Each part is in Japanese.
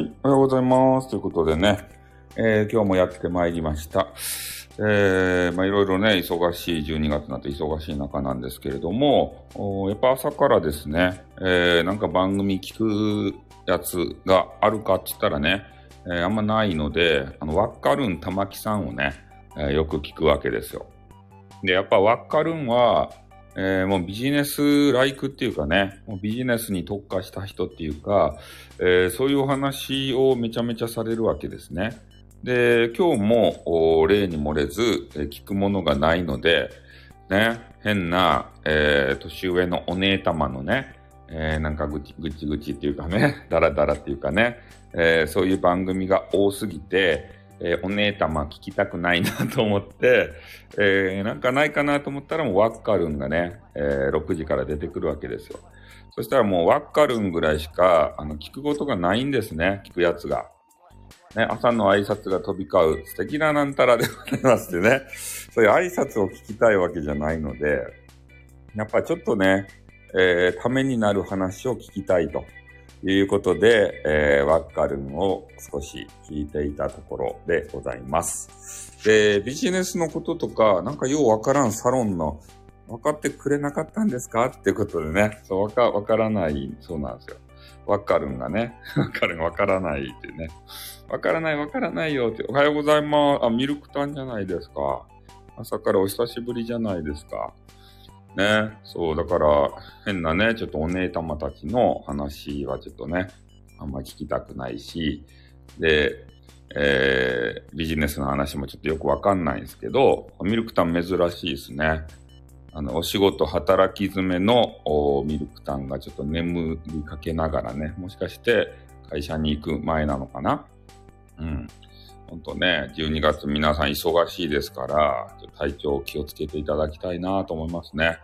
はい、おはようございます。ということでね、えー今日もやってまいりました。えーまあいろいろね、忙しい12月になって忙しい中なんですけれども、やっぱ朝からですね、えーなんか番組聞くやつがあるかって言ったらね、えーあんまないので、あの、ワッカルン玉木さんをね、えーよく聞くわけですよ。で、やっぱワッカルンは、えーもうビジネスライクっていうかね、もうビジネスに特化した人っていうか、えーそういうお話をめちゃめちゃされるわけですね。で、今日も例に漏れず、えー聞くものがないので、ね、変な、え年上のお姉様のね、えなんかぐちぐちぐちっていうかね、だらだらっていうかね、えそういう番組が多すぎて、えーお姉様聞きたくないなと思って、えーなんかないかなと思ったらもうワッカルンがね、えー6時から出てくるわけですよ。そしたらもうワッカルンぐらいしか、あの、聞くことがないんですね、聞くやつが。ね、朝の挨拶が飛び交う素敵ななんたらでございますってね。そういう挨拶を聞きたいわけじゃないので、やっぱちょっとね、えーためになる話を聞きたいということで、えーワッカルンを少し聞いていたところでございます。で、ビジネスのこととか、なんかようわからんサロンの分かってくれなかったんですか？っていうことでね、そう、わか、わからない、そうなんですよ。わかるんがね、わかるんわからないってね。わからないわからないよって、おはようございます。あ、ミルクタンじゃないですか。朝からお久しぶりじゃないですか。ね、そう、だから、変なね、ちょっとお姉様たちの話はちょっとね、あんま聞きたくないし、で、えー、ビジネスの話もちょっとよくわかんないんですけど、ミルクタン珍しいですね。あの、お仕事働き詰めのミルクタンがちょっと眠りかけながらね、もしかして会社に行く前なのかな？うん。ほんとね、12月皆さん忙しいですから、体調気をつけていただきたいなと思いますね。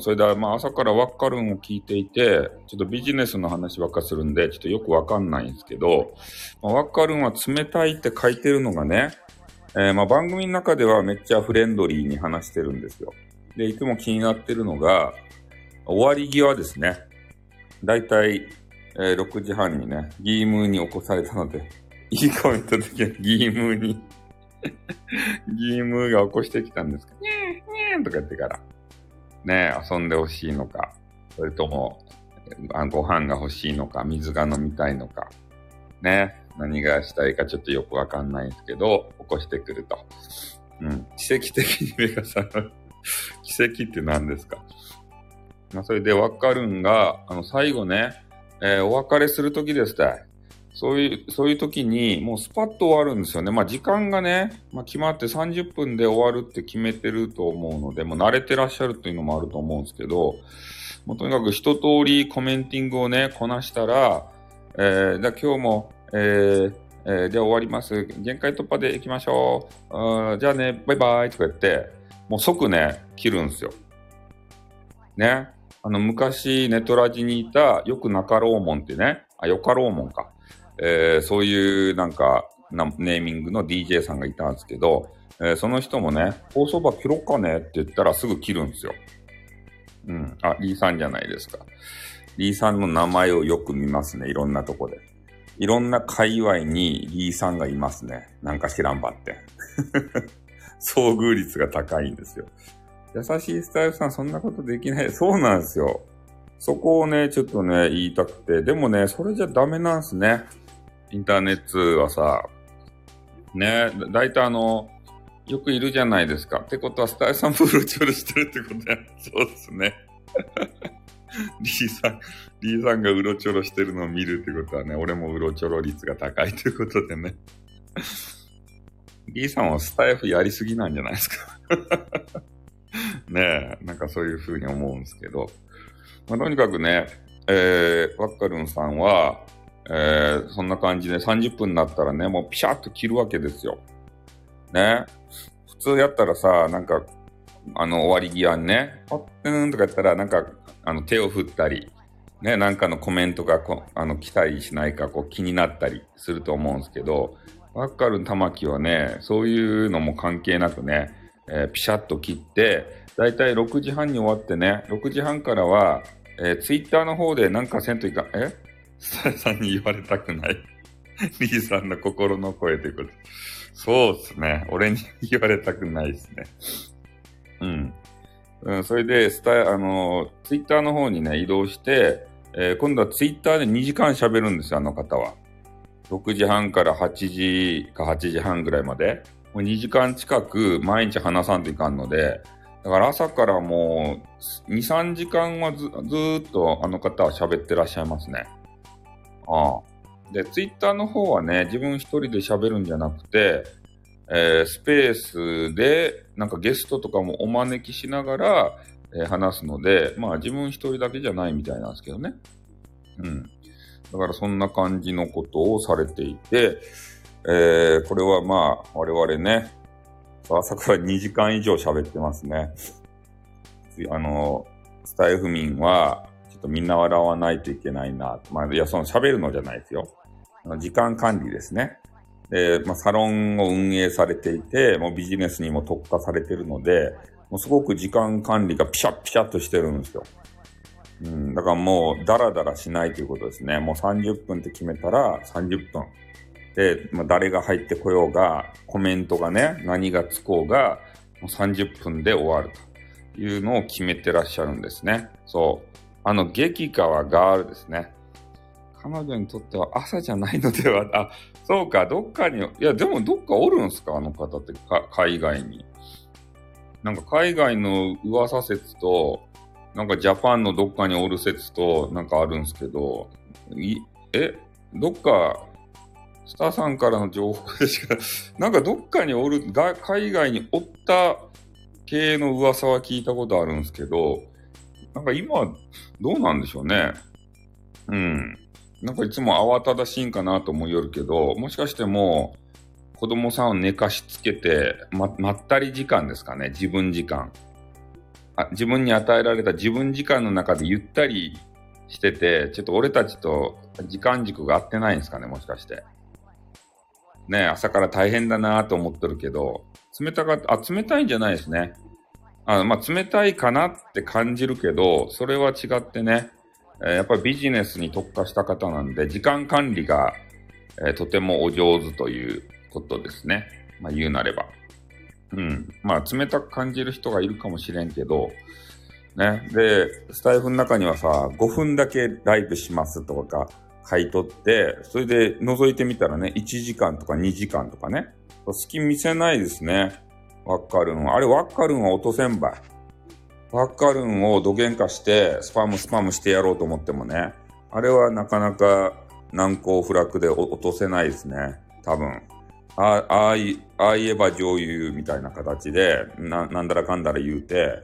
それでは、まあ朝からワッカルンを聞いていて、ちょっとビジネスの話ばっかするんで、ちょっとよくわかんないんですけど、まあ、ワッカルンは冷たいって書いてるのがね、えーまあ番組の中ではめっちゃフレンドリーに話してるんですよ。で、いつも気になってるのが、終わり際ですね。だいたい、えー6時半にね、ギームに起こされたので、いいコメントできる。ギームーに。ギームーが起こしてきたんですかにゃーにゃーとか言ってから。ね遊んでほしいのか。それとも、あご飯が欲しいのか、水が飲みたいのか。ね何がしたいかちょっとよくわかんないんですけど、起こしてくると。うん。奇跡的に目が覚める。奇跡って何ですかまあ、それでわかるんが、あの、最後ね、えーお別れするときですね。そういう、そういう時に、もうスパッと終わるんですよね。まあ、時間がね、まあ、決まって30分で終わるって決めてると思うので、もう慣れてらっしゃるっていうのもあると思うんですけど、もうとにかく一通りコメンティングをね、こなしたら、えー、じゃあ今日も、えー、えー、じゃ終わります。限界突破で行きましょう。あじゃあね、バイバイとか言って、もう即ね、切るんですよ。ね。あの、昔、ネトラジにいた、よくなかろうもんってね、あ、よかろうもんか。えーそういう、なんか、なネーミングの DJ さんがいたんですけど、えーその人もね、放送場切ろっかねって言ったらすぐ切るんですよ。うん。あ、リーさんじゃないですか。リーさんの名前をよく見ますね、いろんなとこで。いろんな界隈にリーさんがいますね。なんか知らんばって。遭遇率が高いんですよ。優しいスタイルさん、そんなことできない。そうなんですよ。そこをね、ちょっとね、言いたくて。でもね、それじゃダメなんすね。インターネットはさ、ね、だいたいあの、よくいるじゃないですか。ってことは、スタイルさんもうろちょろしてるってことや。そうですね。リーさん、リーさんがうろちょろしてるのを見るってことはね、俺もうろちょろ率が高いということでね。リーさんはスタイフやりすぎなんじゃないですか。ねえ、なんかそういう風に思うんですけど。まあ、とにかくね、えー、ワッカルンさんは、えー、そんな感じで30分になったらね、もうピシャッと切るわけですよ。ね。普通やったらさ、なんか、あの、終わり際にね、パッてんとかやったら、なんか、あの、手を振ったり、ね、なんかのコメントがこあの来たりしないかこう気になったりすると思うんですけど、ワッカルン玉木はね、そういうのも関係なくね、えーピシャッと切って、だいたい6時半に終わってね、6時半からは、えー、ツイッターの方でなんかせんといかん、え？スタイさんに言われたくない。リーさんの心の声ということ。そうですね。俺に言われたくないですね。うん。うん、それで、スタあの、ツイッターの方にね、移動して、えー、今度はツイッターで2時間喋るんですよ、あの方は。6時半から8時か8時半ぐらいまで。もう2時間近く毎日話さんといかんので、だから朝からもう2、3時間はずずっとあの方は喋ってらっしゃいますね。あ。で、ツイッターの方はね、自分一人で喋るんじゃなくて、えー、スペースで、なんかゲストとかもお招きしながら、えー、話すので、まあ自分一人だけじゃないみたいなんですけどね。うん。だからそんな感じのことをされていて、えー、これはまあ我々ね、朝から2時間以上喋ってますね。あの、スタイフ民は、っとみんな笑わないといけないな。まあ、いや、その喋るのじゃないですよ。時間管理ですね。で、まあ、サロンを運営されていて、もうビジネスにも特化されてるので、もうすごく時間管理がピシャッピシャッとしてるんですよ。うん、だからもう、ダラダラしないということですね。もう30分って決めたら30分。で、まあ、誰が入ってこようが、コメントがね、何がつこうが、もう30分で終わるというのを決めてらっしゃるんですね。そう。あの、激川ガールですね。彼女にとっては朝じゃないのでは、あ、そうか、どっかに、いや、でもどっかおるんすか？あの方って、か海外に。なんか海外の噂説と、なんかジャパンのどっかにおる説と、なんかあるんすけど、い、え、どっか、スターさんからの情報でしか、なんかどっかにおる、が海外におった系の噂は聞いたことあるんすけど、なんか今、どうなんでしょうね。うん。なんかいつも慌ただしいんかなと思いよるけど、もしかしてもう、子供さんを寝かしつけて、ま、まったり時間ですかね、自分時間。あ自分に与えられた自分時間の中でゆったりしてて、ちょっと俺たちと時間軸が合ってないんですかね、もしかして。ね、朝から大変だなと思ってるけど、冷たかあ、冷たいんじゃないですね。あまあ、冷たいかなって感じるけど、それは違ってね、えやっぱりビジネスに特化した方なんで、時間管理が、えとてもお上手ということですね。まあ言うなれば。うん。まあ冷たく感じる人がいるかもしれんけど、ね。で、スタイフの中にはさ、5分だけライブしますとか書いとって、それで覗いてみたらね、1時間とか2時間とかね。隙見せないですね。わかるん。あれわかるんは落とせんばい。ワッカルンを土幻化してスパムスパムしてやろうと思ってもね、あれはなかなか難攻不落で落とせないですね。多分。ああい、ああ言えば女優みたいな形で、な、なんだらかんだら言うて、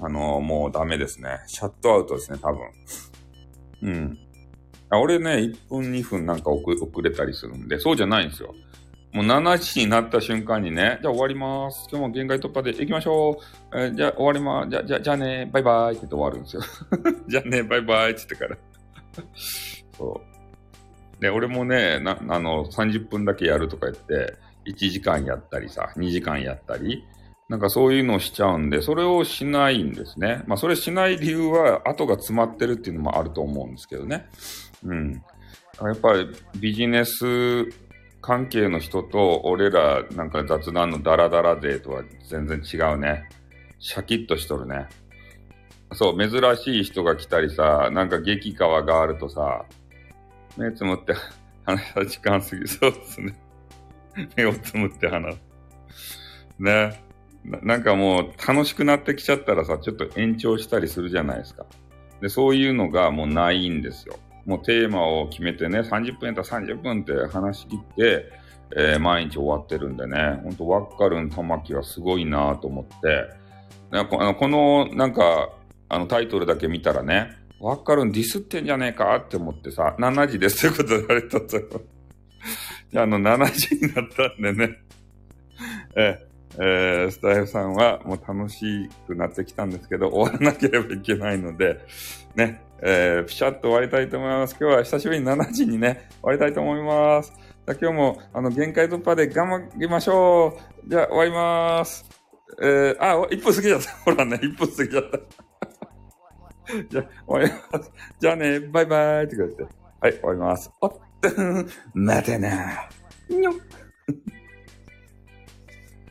あのー、もうダメですね。シャットアウトですね、多分。うん。俺ね、1分2分なんか遅れたりするんで、そうじゃないんですよ。もう7時になった瞬間にね、じゃあ終わります。今日も限界突破で行きましょう。えー、じゃあ終わります。じゃ、じゃ、じゃあね、バイバイって言って終わるんですよ。じゃあね、バイバイって言ってから。そう。で、俺もね、な、あの、30分だけやるとか言って、1時間やったりさ、2時間やったり、なんかそういうのをしちゃうんで、それをしないんですね。まあそれしない理由は、後が詰まってるっていうのもあると思うんですけどね。うん。やっぱりビジネス関係の人と俺らなんか雑談のダラダラ勢とは全然違うね。シャキッとしとるね。そう、珍しい人が来たりさ、なんか激川があるとさ、目つむって話した時間過ぎそうですね。目をつむって話す。ねな。なんかもう楽しくなってきちゃったらさ、ちょっと延長したりするじゃないですか。で、そういうのがもうないんですよ。もうテーマを決めてね、30分やったら30分って話し切って、えー、毎日終わってるんでね、ほんとワッカルン玉木はすごいなと思って、このこのなんか、あのタイトルだけ見たらね、ワッカルンディスってんじゃねえかって思ってさ、7時ですってこと言われたと。じゃあ、あの、7時になったんでね、ええー、スタイフさんはもう楽しくなってきたんですけど、終わらなければいけないので、ね、えー、ピシャッと終わりたいと思います。今日は久しぶりに7時にね、終わりたいと思います。じゃ今日も、あの、限界突破で頑張りましょう。じゃあ、終わります。えー、あ、1分過ぎちゃった。ほらね、1分過ぎちゃった。じゃあ、終わります。じゃあね、バイバイって言って。はい、終わります。おっまたな。にょ